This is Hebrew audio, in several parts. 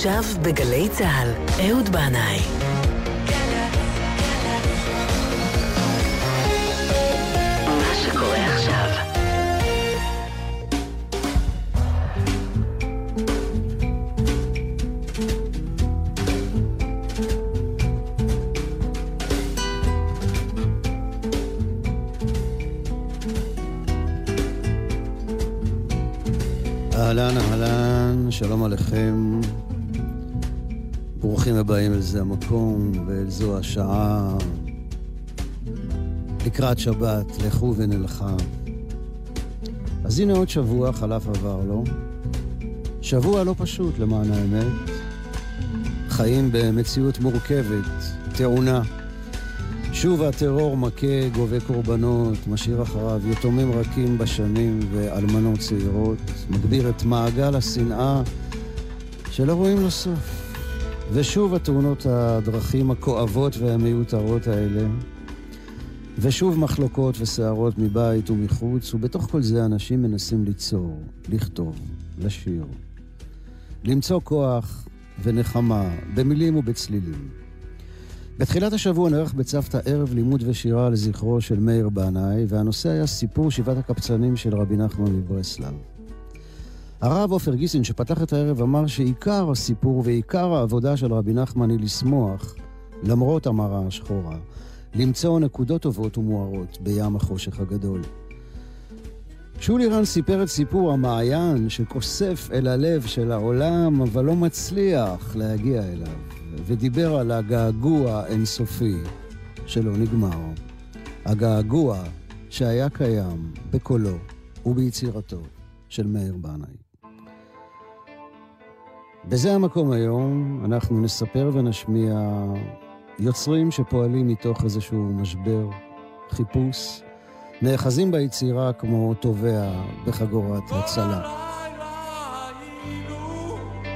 עכשיו בגלי צה"ל, אהוד בנאי. אהלן, אהלן, שלום עליכם. הבאים אל זה המקום ואל זו השעה. לקראת שבת, לכו ונלכה. אז הנה עוד שבוע, חלף עבר לו. שבוע לא פשוט למען האמת. חיים במציאות מורכבת, טעונה. שוב הטרור מכה, גובה קורבנות, משאיר אחריו יתומים רכים בשנים ואלמנות צעירות, מגביר את מעגל השנאה שלא רואים לו סוף. ושוב התאונות הדרכים הכואבות והמיותרות האלה, ושוב מחלוקות וסערות מבית ומחוץ, ובתוך כל זה אנשים מנסים ליצור, לכתוב, לשיר, למצוא כוח ונחמה במילים ובצלילים. בתחילת השבוע נערך בצוותא ערב לימוד ושירה לזכרו של מאיר בנאי, והנושא היה סיפור שבעת הקפצנים של רבי נחמן מברסלב. הרב עופר גיסין, שפתח את הערב, אמר שעיקר הסיפור ועיקר העבודה של רבי נחמן היא לשמוח, למרות המראה השחורה, למצוא נקודות טובות ומוארות בים החושך הגדול. שולי רן סיפר את סיפור המעיין שכוסף אל הלב של העולם, אבל לא מצליח להגיע אליו. ודיבר על הגעגוע האינסופי שלא נגמר. הגעגוע שהיה קיים בקולו וביצירתו של מאיר בנאי. בזה המקום היום אנחנו נספר ונשמיע יוצרים שפועלים מתוך איזשהו משבר, חיפוש, נאחזים ביצירה כמו תובע בחגורת הצלה.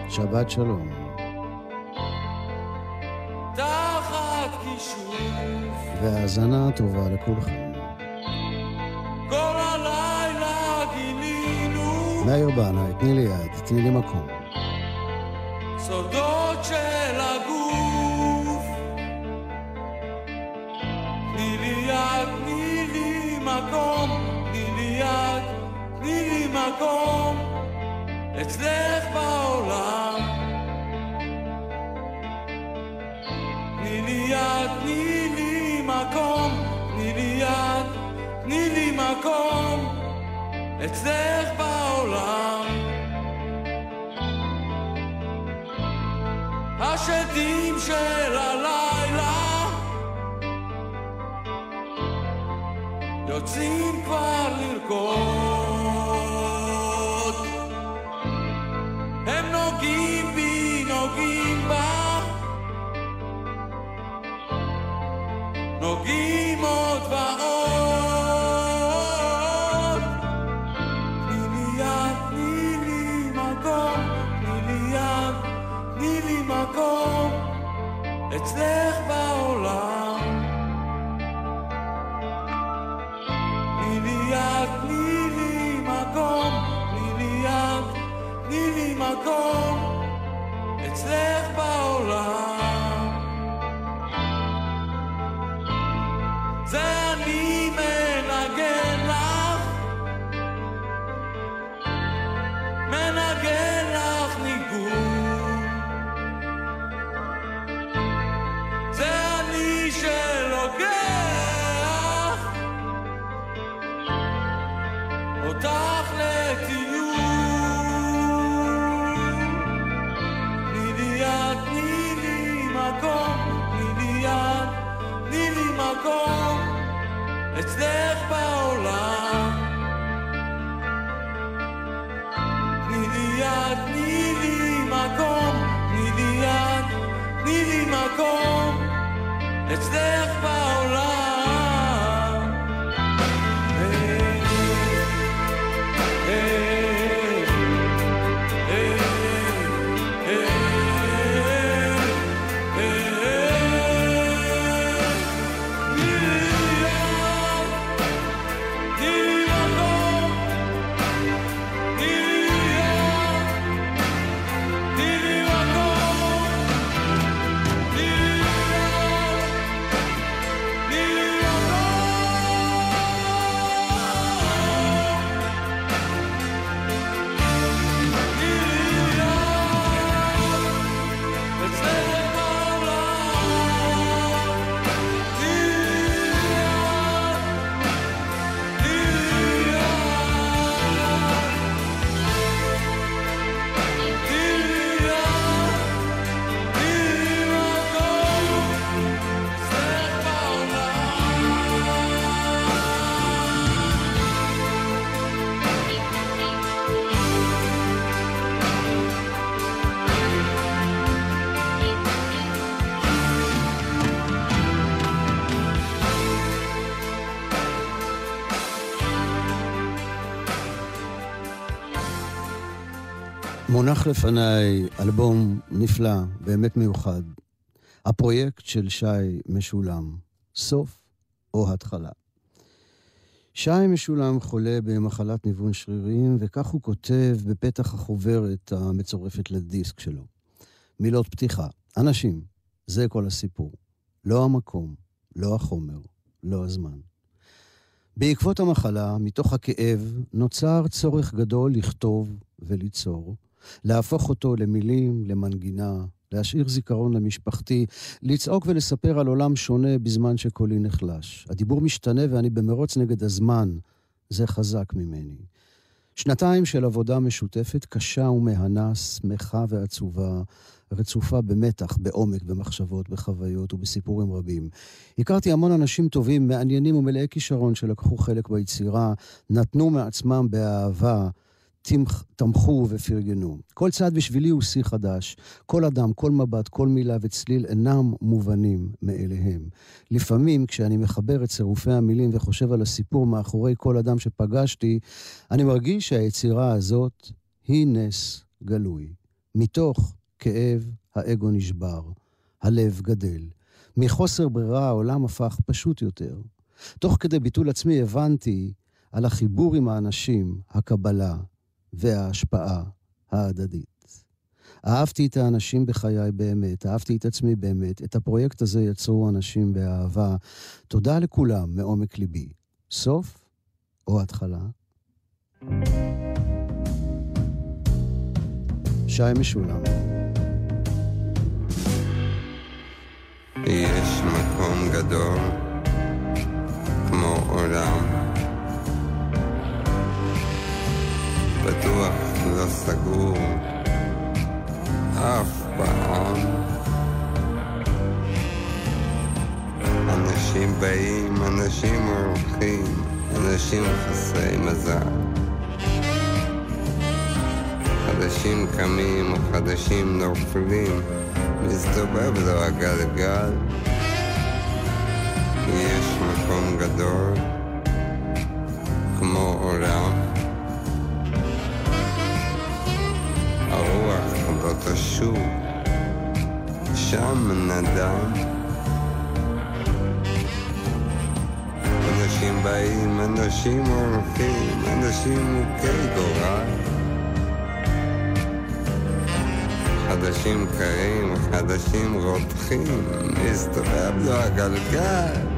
שבת שלום. והאזנה טובה לכולכם. מאיר בנאי, תני לי יד, תני לי מקום. סודות של הגוף תני לי יד, תני לי מקום, תני לי יד, תני לי מקום אצלך בעולם תני לי יד, תני לי מקום, תני לי יד, תני לי מקום, אצלך בעולם. השדים של הלילה יוצאים כבר לרקוד. הם נוגעים בי, נוגעים בה נוגעים מקום, אצלך בעולם. תני לי יד, תני לי מקום, תני לי יד, תני לי מקום, אצלך אצלך בעולם. תני לי יד, תני לי מקום, תני לי יד, תני לי מקום, אצלך בעולם. מונח לפניי אלבום נפלא, באמת מיוחד. הפרויקט של שי משולם, סוף או התחלה. שי משולם חולה במחלת ניוון שרירים, וכך הוא כותב בפתח החוברת המצורפת לדיסק שלו. מילות פתיחה. אנשים, זה כל הסיפור. לא המקום, לא החומר, לא הזמן. בעקבות המחלה, מתוך הכאב, נוצר צורך גדול לכתוב וליצור, להפוך אותו למילים, למנגינה, להשאיר זיכרון למשפחתי, לצעוק ולספר על עולם שונה בזמן שקולי נחלש. הדיבור משתנה ואני במרוץ נגד הזמן. זה חזק ממני. שנתיים של עבודה משותפת, קשה ומהנה, שמחה ועצובה, רצופה במתח, בעומק, במחשבות, בחוויות ובסיפורים רבים. הכרתי המון אנשים טובים, מעניינים ומלאי כישרון שלקחו חלק ביצירה, נתנו מעצמם באהבה, תמכו ופרגנו. כל צעד בשבילי הוא שיא חדש. כל אדם, כל מבט, כל מילה וצליל אינם מובנים מאליהם. לפעמים, כשאני מחבר את צירופי המילים וחושב על הסיפור מאחורי כל אדם שפגשתי, אני מרגיש שהיצירה הזאת היא נס גלוי. מתוך כאב האגו נשבר, הלב גדל. מחוסר ברירה העולם הפך פשוט יותר. תוך כדי ביטול עצמי הבנתי על החיבור עם האנשים, הקבלה, וההשפעה ההדדית. אהבתי את האנשים בחיי באמת, אהבתי את עצמי באמת. את הפרויקט הזה יצרו אנשים באהבה. תודה לכולם מעומק ליבי. סוף או התחלה? שי משולם. יש מקום גדול כמו עולם פתוח, לא סגור, אף פעם. אנשים באים, אנשים הולכים, אנשים חסרי מזל. חדשים קמים וחדשים נופלים, מסתובב לו הגלגל. יש מקום גדול, כמו עולם. תשוב, שם נדם. אנשים באים, אנשים הולכים, אנשים מוכי גורל. חדשים קרים, חדשים רותחים, מסתובב לו הגלגל.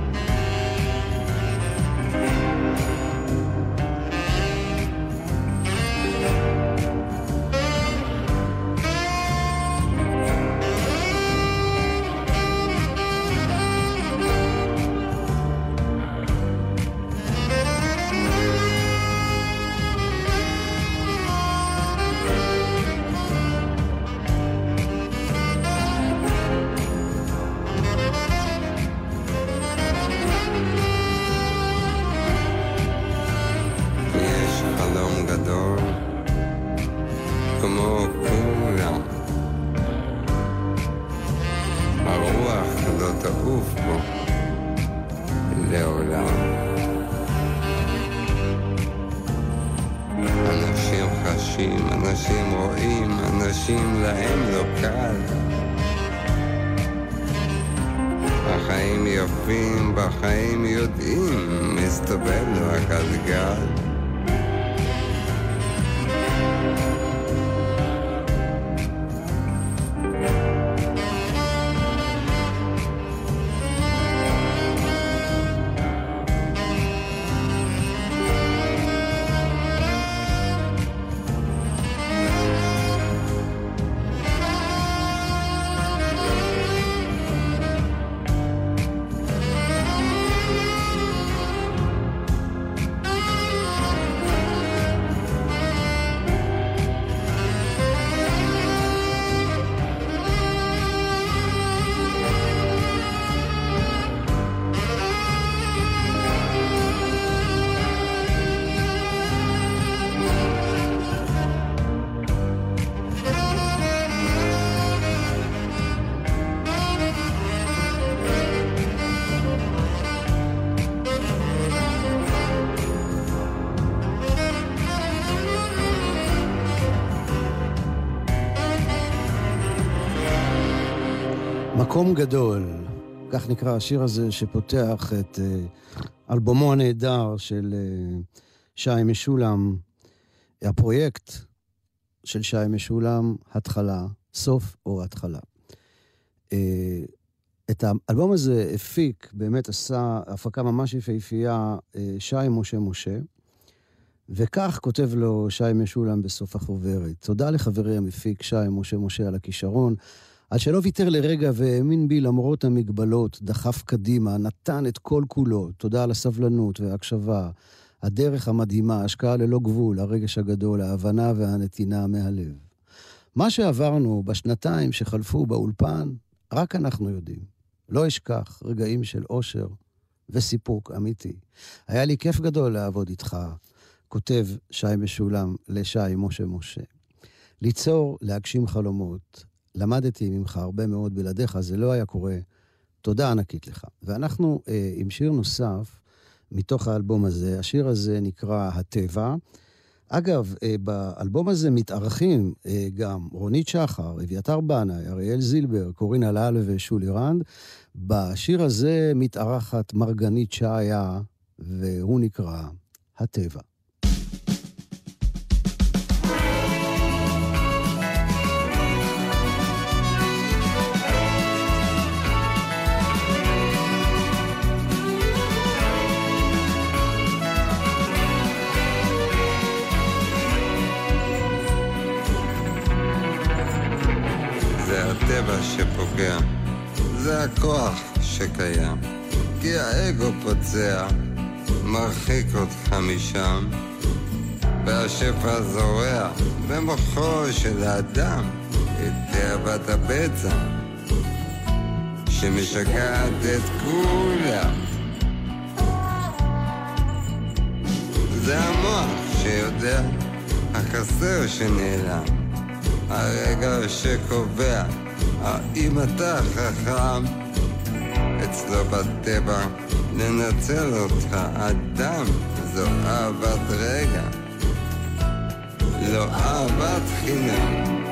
מקום גדול, כך נקרא השיר הזה שפותח את uh, אלבומו הנהדר של uh, שי משולם, הפרויקט של שי משולם, התחלה, סוף או התחלה. Uh, את האלבום הזה הפיק, באמת עשה הפקה ממש יפהפייה, שי משה משה, וכך כותב לו שי משולם בסוף החוברת. תודה לחברי המפיק שי משה משה על הכישרון. על שלא ויתר לרגע והאמין בי למרות המגבלות, דחף קדימה, נתן את כל כולו. תודה על הסבלנות וההקשבה, הדרך המדהימה, השקעה ללא גבול, הרגש הגדול, ההבנה והנתינה מהלב. מה שעברנו בשנתיים שחלפו באולפן, רק אנחנו יודעים. לא אשכח רגעים של אושר וסיפוק אמיתי. היה לי כיף גדול לעבוד איתך, כותב שי משולם לשי משה משה. ליצור, להגשים חלומות, למדתי ממך הרבה מאוד בלעדיך, זה לא היה קורה. תודה ענקית לך. ואנחנו אה, עם שיר נוסף מתוך האלבום הזה. השיר הזה נקרא הטבע. אגב, אה, באלבום הזה מתארחים אה, גם רונית שחר, אביתר בנאי, אריאל זילבר, קורין הלל ושולי רנד. בשיר הזה מתארחת מרגנית שעיה, והוא נקרא הטבע. הטבע שפוגע, זה הכוח שקיים. כי האגו פוצע, מרחיק אותך משם, והשפע זורע במוחו של האדם את תאוות הבצע, שמשגעת את כולם. זה המוח שיודע, החסר שנעלם, הרגע שקובע האם אתה חכם? אצלו בטבע לנצל אותך אדם זו אהבת רגע לא אהבת חינם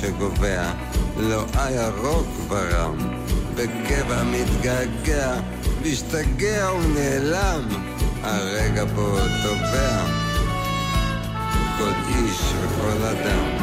שגובע, לא הירוק ברם, בגבע מתגעגע, משתגע ונעלם, הרגע בו טובע, כל איש וכל אדם.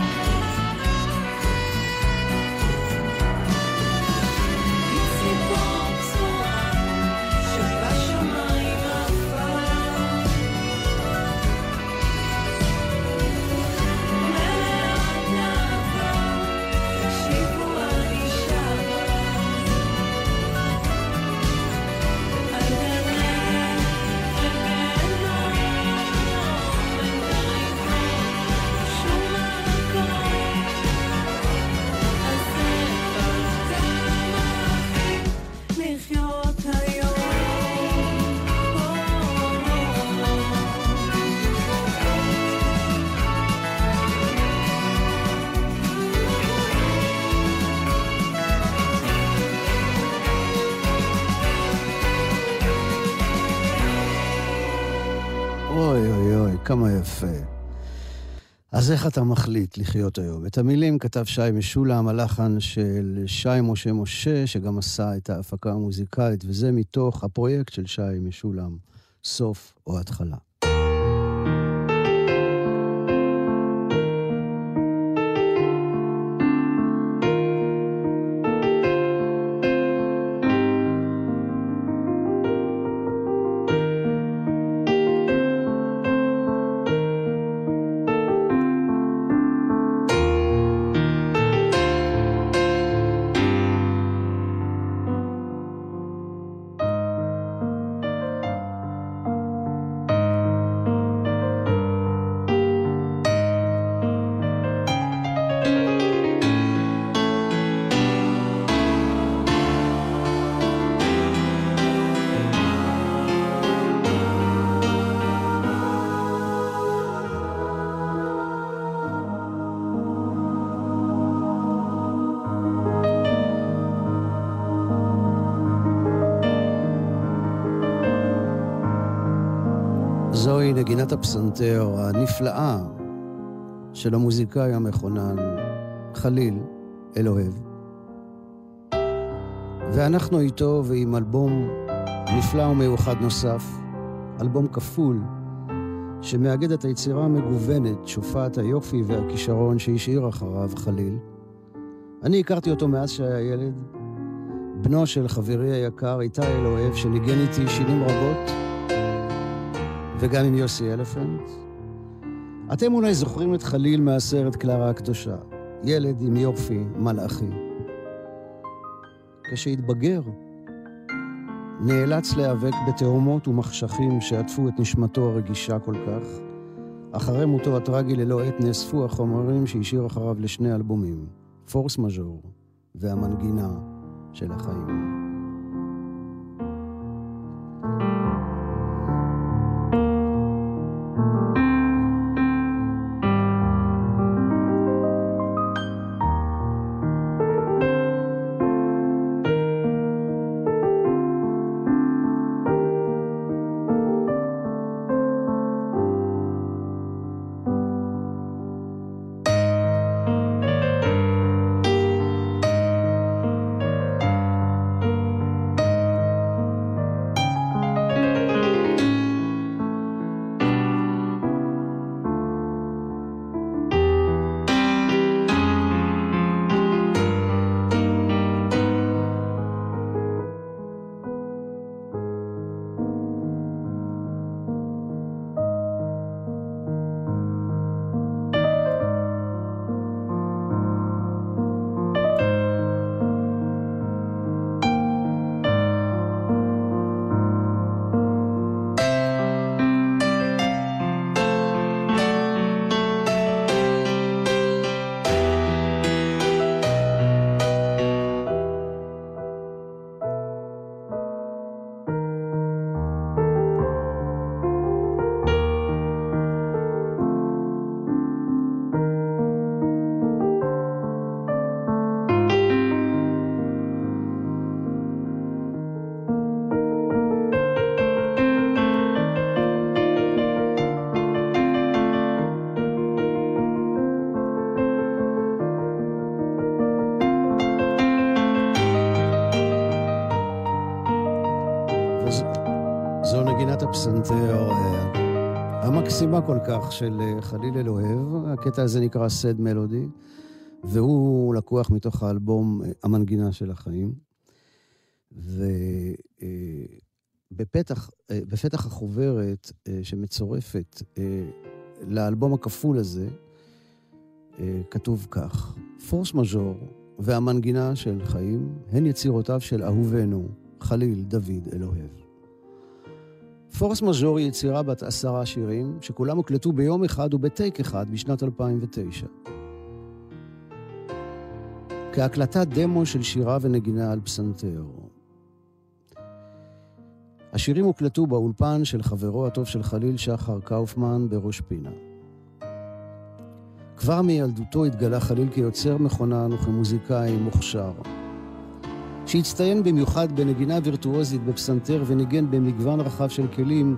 אז איך אתה מחליט לחיות היום? את המילים כתב שי משולם, הלחן של שי משה משה, שגם עשה את ההפקה המוזיקלית, וזה מתוך הפרויקט של שי משולם, סוף או התחלה. הפסנתר הנפלאה של המוזיקאי המכונן חליל אלוהב. ואנחנו איתו ועם אלבום נפלא ומיוחד נוסף, אלבום כפול, שמאגד את היצירה המגוונת, שופעת היופי והכישרון שהשאיר אחריו חליל. אני הכרתי אותו מאז שהיה ילד, בנו של חברי היקר איתי אלוהב, שניגן איתי שנים רבות, וגם עם יוסי אלפנט. אתם אולי זוכרים את חליל מהסרט קלרה הקדושה, ילד עם יופי מלאכי. כשהתבגר, נאלץ להיאבק בתאומות ומחשכים שעטפו את נשמתו הרגישה כל כך. אחרי מותו הטרגי ללא עת נאספו החומרים שהשאיר אחריו לשני אלבומים, פורס מז'ור והמנגינה של החיים. מקסימה כל כך של אה, חליל אלוהב. הקטע הזה נקרא סד מלודי, והוא לקוח מתוך האלבום אה, המנגינה של החיים. ובפתח אה, החוברת שמצורפת לאלבום הכפול הזה, כתוב כך: פורס מז'ור והמנגינה של חיים הן יצירותיו של אהובנו, חליל דוד אלוהב. פורס מז'ור היא יצירה בת עשרה שירים, שכולם הוקלטו ביום אחד ובטייק אחד בשנת 2009. כהקלטת דמו של שירה ונגינה על פסנתר. השירים הוקלטו באולפן של חברו הטוב של חליל שחר קאופמן בראש פינה. כבר מילדותו התגלה חליל כיוצר מכונן וכמוזיקאי מוכשר. שהצטיין במיוחד בנגינה וירטואוזית בפסנתר וניגן במגוון רחב של כלים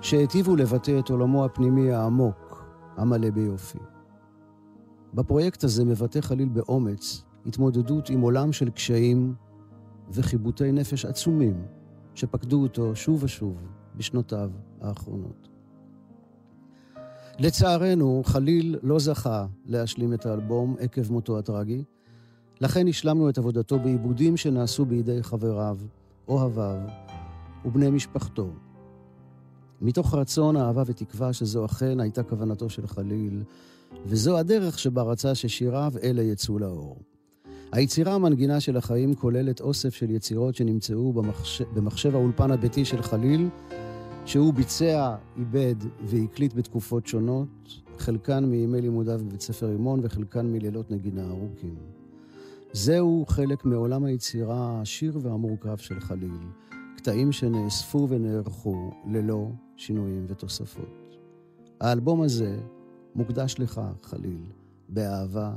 שהיטיבו לבטא את עולמו הפנימי העמוק, המלא ביופי. בפרויקט הזה מבטא חליל באומץ התמודדות עם עולם של קשיים וחיבוטי נפש עצומים שפקדו אותו שוב ושוב בשנותיו האחרונות. לצערנו, חליל לא זכה להשלים את האלבום עקב מותו הטרגי, לכן השלמנו את עבודתו בעיבודים שנעשו בידי חבריו, אוהביו ובני משפחתו. מתוך רצון, אהבה ותקווה שזו אכן הייתה כוונתו של חליל, וזו הדרך שבה רצה ששיריו אלה יצאו לאור. היצירה המנגינה של החיים כוללת אוסף של יצירות שנמצאו במחשב, במחשב האולפן הביתי של חליל, שהוא ביצע, איבד והקליט בתקופות שונות, חלקן מימי לימודיו בבית ספר רימון וחלקן מלילות נגינה ארוכים. זהו חלק מעולם היצירה העשיר והמורכב של חליל, קטעים שנאספו ונערכו ללא שינויים ותוספות. האלבום הזה מוקדש לך, חליל, באהבה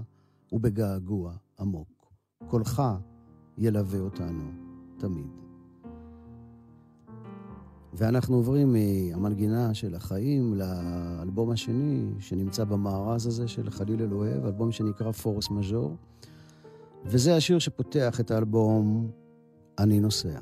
ובגעגוע עמוק. קולך ילווה אותנו תמיד. ואנחנו עוברים מהמנגינה של החיים לאלבום השני, שנמצא במארז הזה של חליל אלוהב, אלבום שנקרא פורס מז'ור, וזה השיר שפותח את האלבום אני נוסע.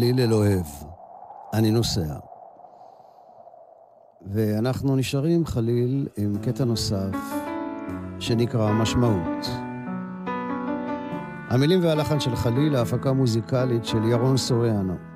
חליל אלוהב, אני נוסע. ואנחנו נשארים חליל עם קטע נוסף שנקרא משמעות. המילים והלחן של חליל, ההפקה מוזיקלית של ירון סוריאנו.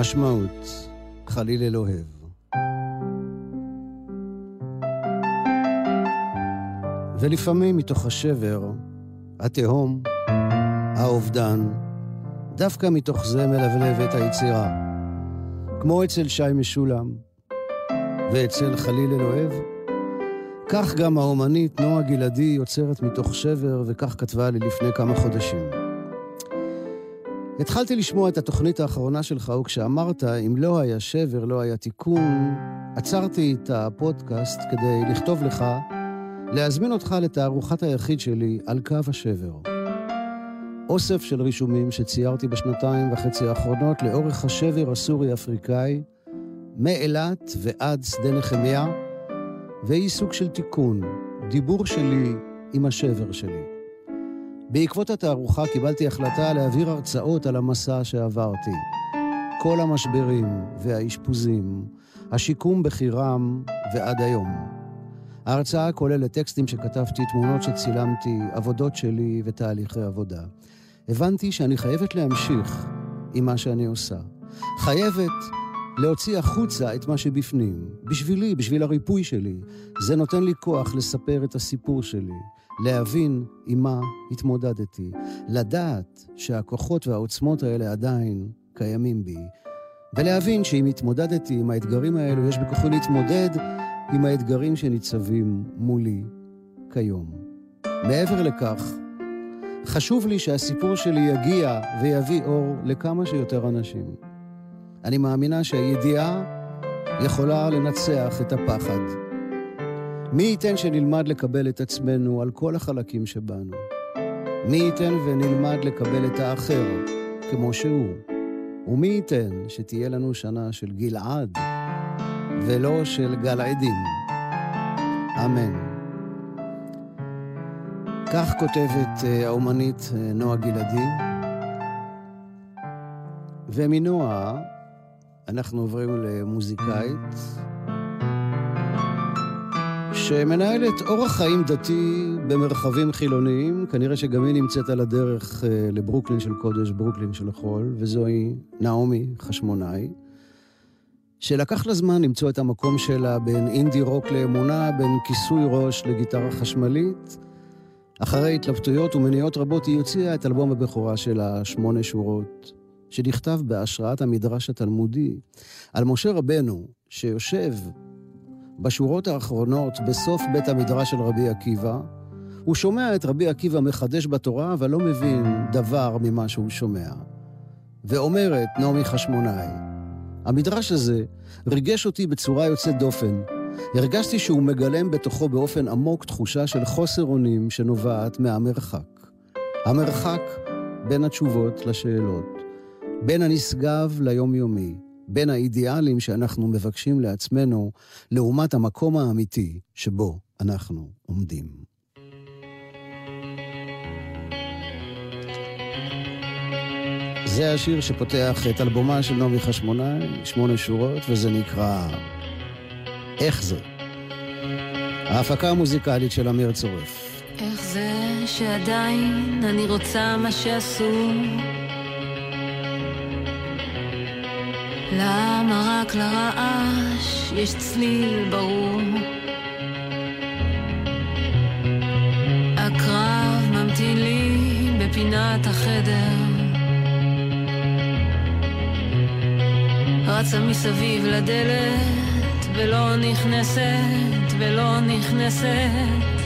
משמעות, חליל אלוהב. ולפעמים מתוך השבר, התהום, האובדן, דווקא מתוך זה מלבלבת היצירה. כמו אצל שי משולם ואצל חליל אלוהב, כך גם האומנית נועה גלעדי יוצרת מתוך שבר, וכך כתבה לי לפני כמה חודשים. התחלתי לשמוע את התוכנית האחרונה שלך, וכשאמרת, אם לא היה שבר, לא היה תיקון, עצרתי את הפודקאסט כדי לכתוב לך, להזמין אותך לתערוכת היחיד שלי על קו השבר. אוסף של רישומים שציירתי בשנתיים וחצי האחרונות לאורך השבר הסורי-אפריקאי, מאילת ועד שדה נחמיה, והיא סוג של תיקון, דיבור שלי עם השבר שלי. בעקבות התערוכה קיבלתי החלטה להעביר הרצאות על המסע שעברתי. כל המשברים והאשפוזים, השיקום בחירם ועד היום. ההרצאה כוללת טקסטים שכתבתי, תמונות שצילמתי, עבודות שלי ותהליכי עבודה. הבנתי שאני חייבת להמשיך עם מה שאני עושה. חייבת להוציא החוצה את מה שבפנים. בשבילי, בשביל הריפוי שלי. זה נותן לי כוח לספר את הסיפור שלי. להבין עם מה התמודדתי, לדעת שהכוחות והעוצמות האלה עדיין קיימים בי, ולהבין שאם התמודדתי עם האתגרים האלו, יש בכוחי להתמודד עם האתגרים שניצבים מולי כיום. מעבר לכך, חשוב לי שהסיפור שלי יגיע ויביא אור לכמה שיותר אנשים. אני מאמינה שהידיעה יכולה לנצח את הפחד. מי ייתן שנלמד לקבל את עצמנו על כל החלקים שבנו. מי ייתן ונלמד לקבל את האחר כמו שהוא. ומי ייתן שתהיה לנו שנה של גלעד ולא של גלעדים. אמן. כך כותבת אה, האומנית אה, נועה גלעדי, ומנועה אנחנו עוברים למוזיקאית שמנהלת אורח חיים דתי במרחבים חילוניים. כנראה שגם היא נמצאת על הדרך אה, לברוקלין של קודש, ברוקלין של חול, וזוהי נעמי חשמונאי, שלקח לה זמן למצוא את המקום שלה בין אינדי רוק לאמונה, בין כיסוי ראש לגיטרה חשמלית. אחרי התלבטויות ומניעות רבות היא הוציאה את אלבום הבכורה שלה, שמונה שורות, שנכתב בהשראת המדרש התלמודי על משה רבנו, שיושב בשורות האחרונות בסוף בית המדרש של רבי עקיבא. הוא שומע את רבי עקיבא מחדש בתורה, אבל לא מבין דבר ממה שהוא שומע. ואומרת נעמי חשמונאי, המדרש הזה ריגש אותי בצורה יוצאת דופן. הרגשתי שהוא מגלם בתוכו באופן עמוק תחושה של חוסר אונים שנובעת מהמרחק. המרחק בין התשובות לשאלות, בין הנשגב ליומיומי, בין האידיאלים שאנחנו מבקשים לעצמנו, לעומת המקום האמיתי שבו אנחנו עומדים. זה השיר שפותח את אלבומה של נעמי חשמונאי, שמונה שורות, וזה נקרא איך זה. ההפקה המוזיקלית של אמיר צורף. איך זה שעדיין אני רוצה מה שעשו? למה רק לרעש יש צליל ברור? הקרב ממתין לי בפינת החדר רצה מסביב לדלת ולא נכנסת ולא נכנסת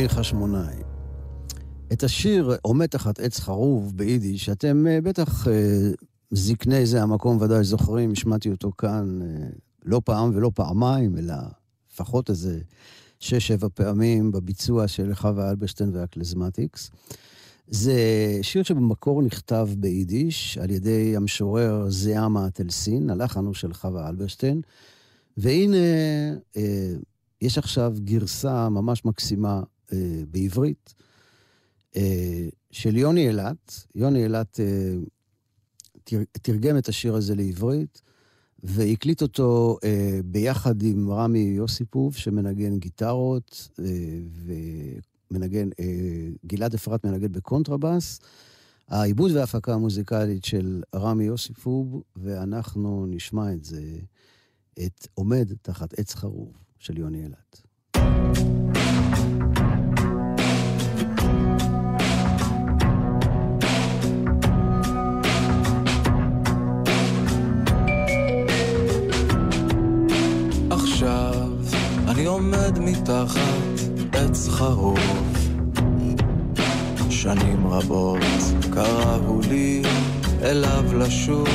נעמי חשמונאי. את השיר עומד תחת עץ חרוב ביידיש, שאתם אה, בטח אה, זקני זה המקום ודאי זוכרים, השמעתי אותו כאן אה, לא פעם ולא פעמיים, אלא לפחות איזה שש-שבע פעמים בביצוע של חווה אלברשטיין והקלזמטיקס. זה שיר שבמקור נכתב ביידיש על ידי המשורר זיאמה טלסין, הלחן הוא של חווה אלברשטיין, והנה יש עכשיו גרסה ממש מקסימה אה, בעברית אה, של יוני אילת. יוני אילת אה, תר, תרגם את השיר הזה לעברית, והקליט אותו ביחד עם רמי יוסיפוב, שמנגן גיטרות, מנגן, אה, גלעד אפרת מנגן בקונטרבאס, העיבוד וההפקה המוזיקלית של רמי יוסיפוב, ואנחנו נשמע את זה, את עומד תחת עץ חרוב של יוני אילת. עכשיו עומד מתחת עץ חרוב. שנים רבות קראו לי אליו לשוב.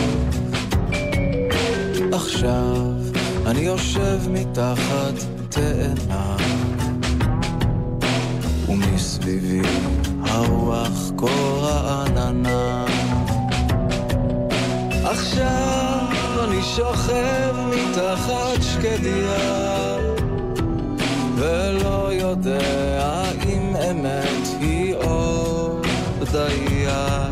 עכשיו אני יושב מתחת תאנה. ומסביבי הרוח כה רעננה. עכשיו אני שוכב מתחת שקדיה ולא יודע אם אמת היא או בדיה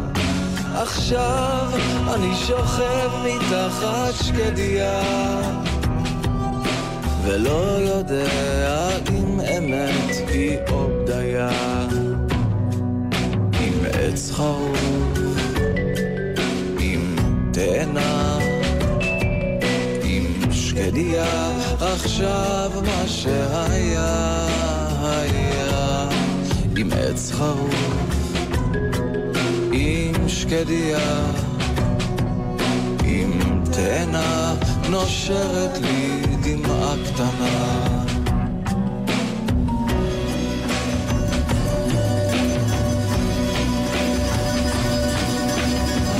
עכשיו אני שוכב מתחת שקדיה ולא יודע עכשיו מה שהיה היה עם עץ חרוב עם שקדיה עם תאנה נושרת לי דמעה קטנה.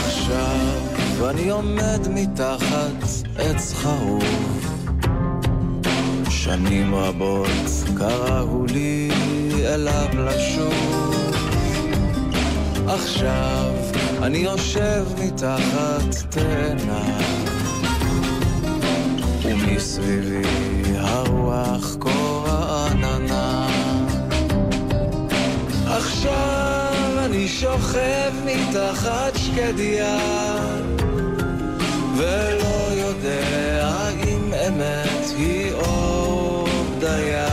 עכשיו אני עומד מתחת עץ חרוב שנים רבות קראו לי אליו לשוב. עכשיו אני יושב מתחת תאנה ומסביבי הרוח כה רעננה עכשיו אני שוכב מתחת שקדיה ולא יודע או בדיה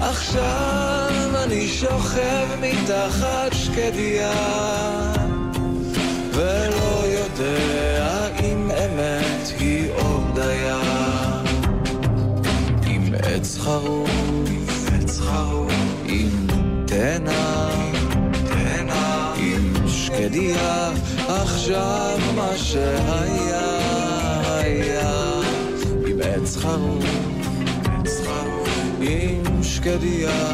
עכשיו אני שוכב מתחת שקדיה ולא יודע אם אמת היא או בדיה עם עץ חרוב, עץ חרוב, עם תאנה, תאנה, עם שקדיה, עכשיו מה שהיה היה. עם עץ חרוב, עם שקדיה,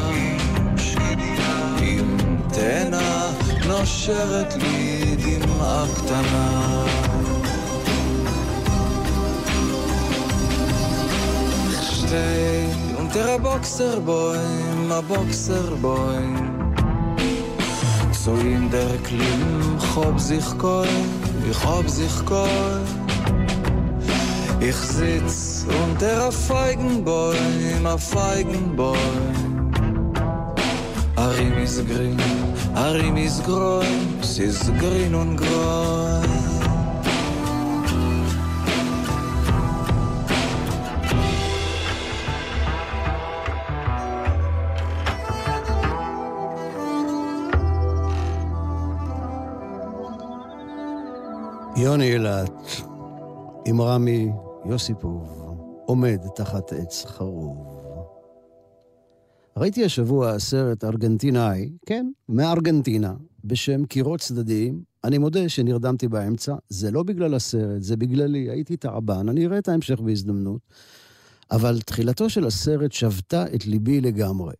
שקדיה, עם תאנה, נושרת לי דמעה קטנה. Stay unter a Boxerboim, a Boxerboim. So in der Klim hob sich koi, ich hob sich koi. Ich sitz unter a Feigenbäum, a Feigenbäum. Arim is grün, Arim is grün, es is grün und grün. יוני אילת עם רמי יוסיפוב עומד תחת עץ חרוב. ראיתי השבוע סרט ארגנטינאי, כן, מארגנטינה, בשם קירות צדדיים. אני מודה שנרדמתי באמצע, זה לא בגלל הסרט, זה בגללי, הייתי תעבן, אני אראה את ההמשך בהזדמנות. אבל תחילתו של הסרט שבתה את ליבי לגמרי.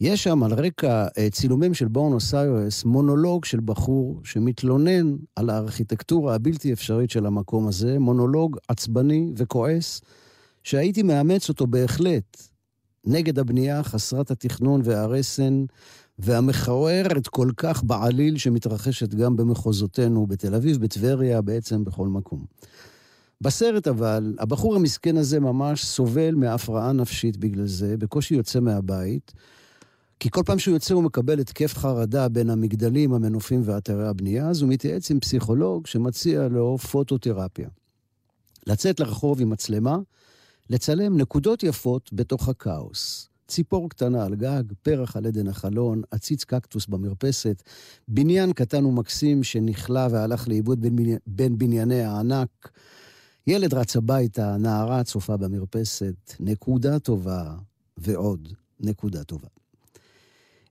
יש שם על רקע אה, צילומים של בורנוס איירס מונולוג של בחור שמתלונן על הארכיטקטורה הבלתי אפשרית של המקום הזה, מונולוג עצבני וכועס, שהייתי מאמץ אותו בהחלט נגד הבנייה חסרת התכנון והרסן והמכוערת כל כך בעליל שמתרחשת גם במחוזותינו, בתל אביב, בטבריה, בעצם בכל מקום. בסרט אבל, הבחור המסכן הזה ממש סובל מהפרעה נפשית בגלל זה, בקושי יוצא מהבית, כי כל פעם שהוא יוצא הוא מקבל התקף חרדה בין המגדלים, המנופים ואתרי הבנייה, אז הוא מתייעץ עם פסיכולוג שמציע לו פוטותרפיה. לצאת לרחוב עם מצלמה, לצלם נקודות יפות בתוך הכאוס. ציפור קטנה על גג, פרח על עדן החלון, עציץ קקטוס במרפסת, בניין קטן ומקסים שנכלא והלך לאיבוד בין, בין בנייני הענק. ילד רץ הביתה, נערה צופה במרפסת, נקודה טובה ועוד נקודה טובה.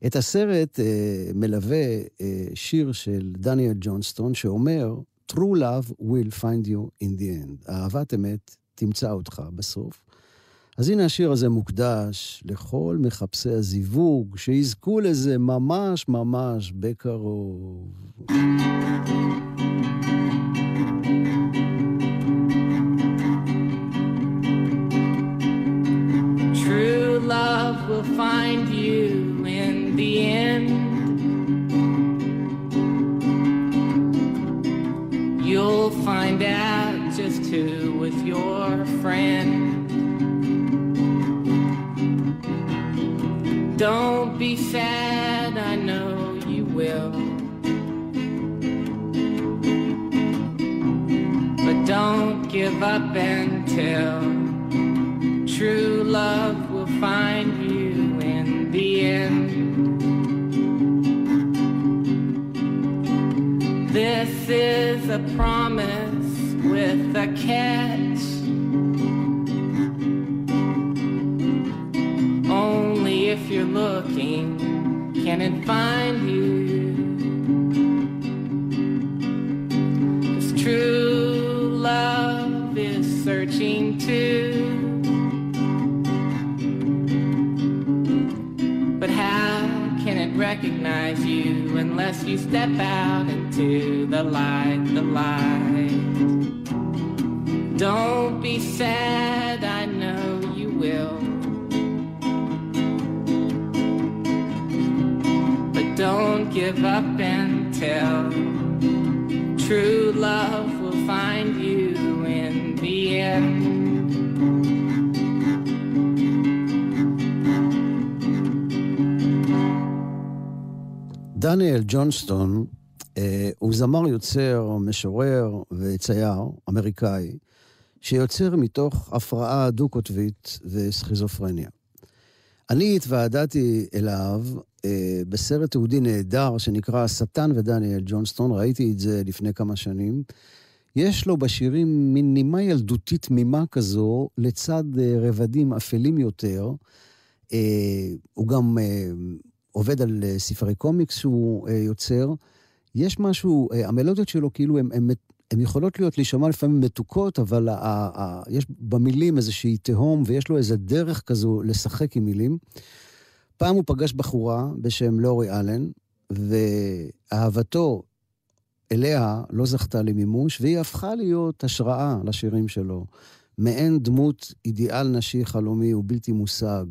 את הסרט אה, מלווה אה, שיר של דניאל ג'ונסטון שאומר, True love will find you in the end. אהבת אמת תמצא אותך בסוף. אז הנה השיר הזה מוקדש לכל מחפשי הזיווג, שיזכו לזה ממש ממש בקרוב. True will find you in the end. You'll find out just who Don't be sad, I know you will. But don't give up until true love will find you in the end. This is a promise with a catch. Looking can it find you. 'Cause true love is searching too. But how can it recognize you unless you step out into the light, the light? דניאל ג'ונסטון אה, הוא זמר יוצר, משורר וצייר אמריקאי, שיוצר מתוך הפרעה דו-קוטבית וסכיזופרניה. אני התוועדתי אליו אה, בסרט תיעודי נהדר שנקרא השטן ודניאל ג'ונסטון, ראיתי את זה לפני כמה שנים. יש לו בשירים מין נימה ילדותית תמימה כזו, לצד אה, רבדים אפלים יותר. אה, הוא גם אה, עובד על אה, ספרי קומיקס שהוא אה, יוצר. יש משהו, אה, המלודיות שלו כאילו הן הם יכולות להיות להישמע לפעמים מתוקות, אבל ה, ה, יש במילים איזושהי תהום ויש לו איזה דרך כזו לשחק עם מילים. פעם הוא פגש בחורה בשם לורי אלן, ואהבתו אליה לא זכתה למימוש, והיא הפכה להיות השראה לשירים שלו. מעין דמות אידיאל נשי חלומי ובלתי מושג,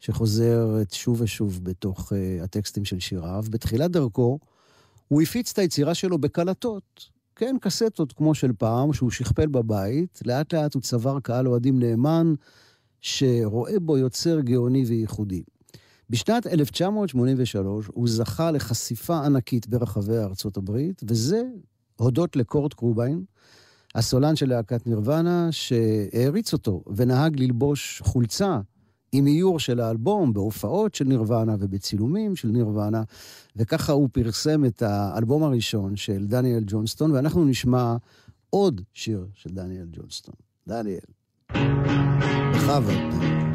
שחוזרת שוב ושוב בתוך uh, הטקסטים של שיריו. בתחילת דרכו, הוא הפיץ את היצירה שלו בקלטות. כן, קסטות כמו של פעם, שהוא שכפל בבית. לאט לאט הוא צבר קהל אוהדים נאמן, שרואה בו יוצר גאוני וייחודי. בשנת 1983 הוא זכה לחשיפה ענקית ברחבי ארצות הברית, וזה הודות לקורט קרוביין, הסולן של להקת נירוונה, שהעריץ אותו ונהג ללבוש חולצה עם איור של האלבום בהופעות של נירוונה ובצילומים של נירוונה, וככה הוא פרסם את האלבום הראשון של דניאל ג'ונסטון, ואנחנו נשמע עוד שיר של דניאל ג'ונסטון. דניאל. בכבוד.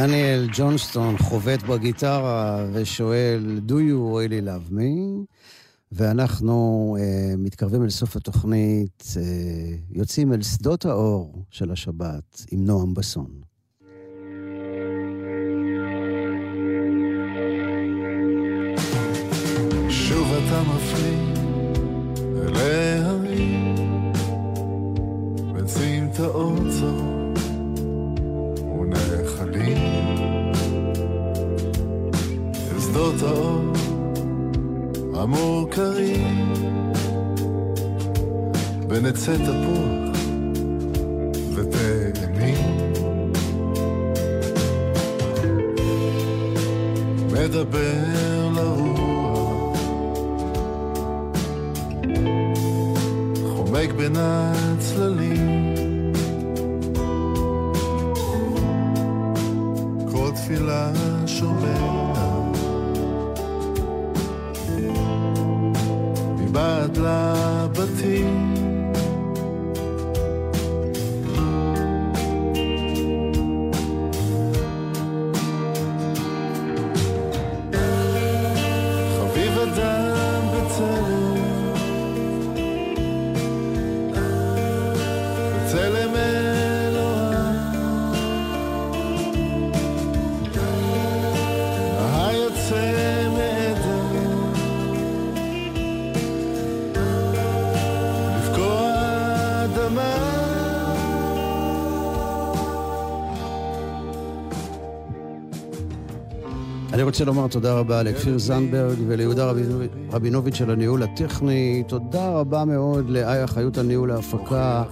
דניאל ג'ונסטון חובט בגיטרה ושואל, Do you really love me? ואנחנו uh, מתקרבים אל סוף התוכנית, uh, יוצאים אל שדות האור של השבת עם נועם בסון. שוב אתה מפליג אל ההרים בסמטאות המוכרים בין עצי תפוח ותאנים מדבר לרוח. חומק בין הצללים. כל תפילה שומע מבעד לבתים רוצה לומר תודה רבה לכפיר זנדברג וליהודה רבינוביץ'- על הניהול הטכני. תודה רבה מאוד לאיה חיות על ניהול ההפקה.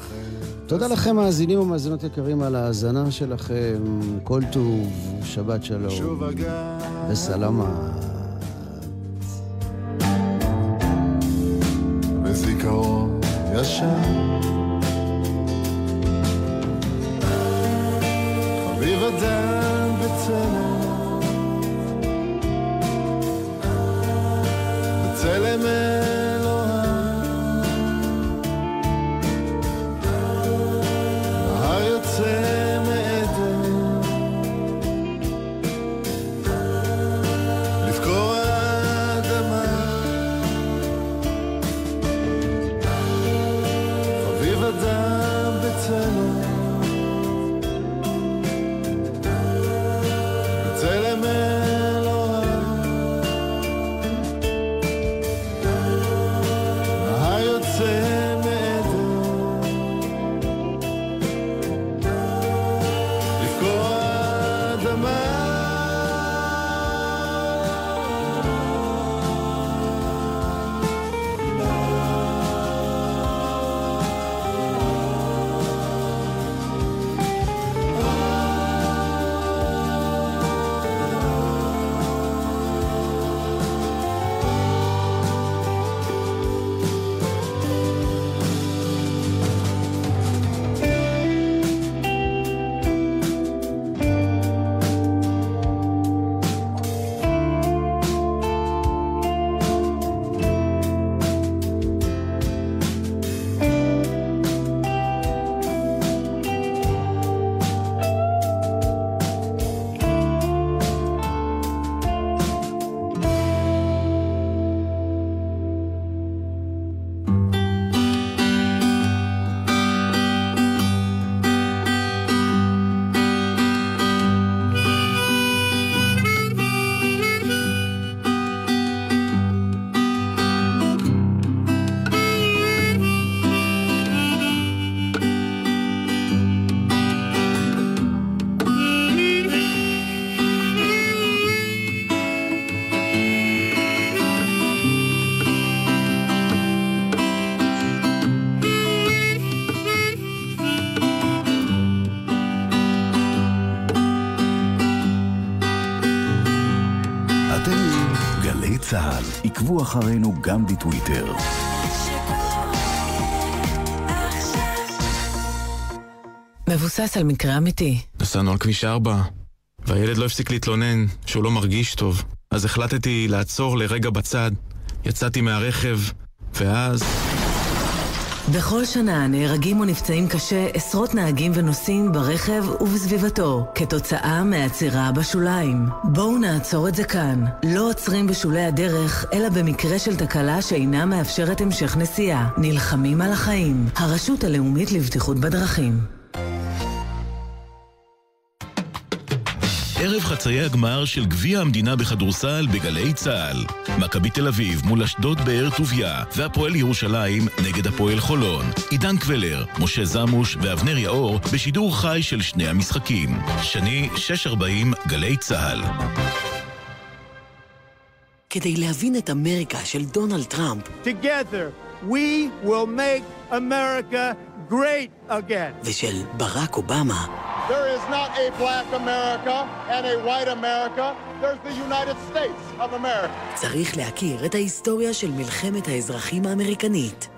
תודה לכם, מאזינים ומאזינות יקרים, על ההאזנה שלכם. כל טוב, שבת שלום, וסלמה. עקבו אחרינו גם בטוויטר. מבוסס על מקרה אמיתי. נסענו על כביש 4, והילד לא הפסיק להתלונן שהוא לא מרגיש טוב. אז החלטתי לעצור לרגע בצד, יצאתי מהרכב, ואז... בכל שנה נהרגים או נפצעים קשה עשרות נהגים ונוסעים ברכב ובסביבתו, כתוצאה מעצירה בשוליים. בואו נעצור את זה כאן. לא עוצרים בשולי הדרך, אלא במקרה של תקלה שאינה מאפשרת המשך נסיעה. נלחמים על החיים. הרשות הלאומית לבטיחות בדרכים. ערב חצאי הגמר של גביע המדינה בכדורסל בגלי צה"ל. מכבי תל אביב מול אשדוד באר טוביה, והפועל ירושלים נגד הפועל חולון. עידן קבלר, משה זמוש ואבנר יאור בשידור חי של שני המשחקים. שני, 640, גלי צה"ל. כדי להבין את אמריקה של דונלד טראמפ Together, we will make America great again. ושל ברק אובמה, There is not a black America and a white America. There's the United States of America. צריך להכיר את ההיסטוריה של מלחמת האזרחים האמריקנית.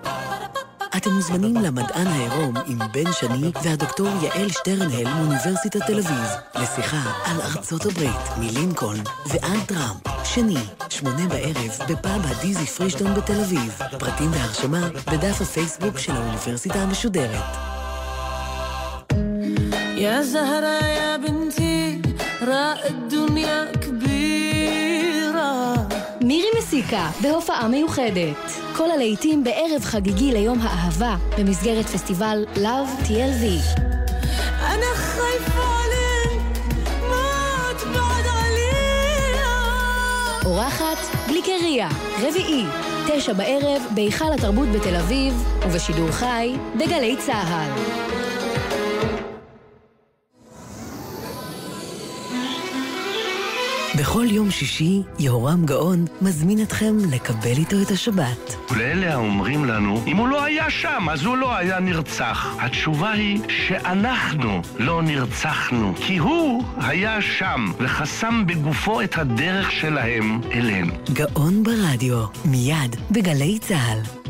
אתם מוזמנים למדען העירום עם בן שני והדוקטור יעל שטרנהל מאוניברסיטת תל אביב לשיחה על ארצות הברית, מלינקולן ועד טראמפ. שני, שמונה בערב בפאב הדיזי פרישטון בתל אביב. פרטים והרשמה בדף הפייסבוק של האוניברסיטה המשודרת. يا زهرة يا بنتي راء الدنيا كبيرة מירי מסיקה, בהופעה מיוחדת. כל הלהיטים בערב חגיגי ליום האהבה, במסגרת פסטיבל Love TLV. أنا خايفة عليك ما تبعد عليها אורחת גליקריה, רביעי, תשע בערב, בהיכל התרבות בתל אביב, ובשידור חי, בגלי צה"ל. בכל יום שישי, יהורם גאון מזמין אתכם לקבל איתו את השבת. ולאלה האומרים לנו, אם הוא לא היה שם, אז הוא לא היה נרצח. התשובה היא שאנחנו לא נרצחנו, כי הוא היה שם וחסם בגופו את הדרך שלהם אלינו. גאון ברדיו, מיד בגלי צה"ל.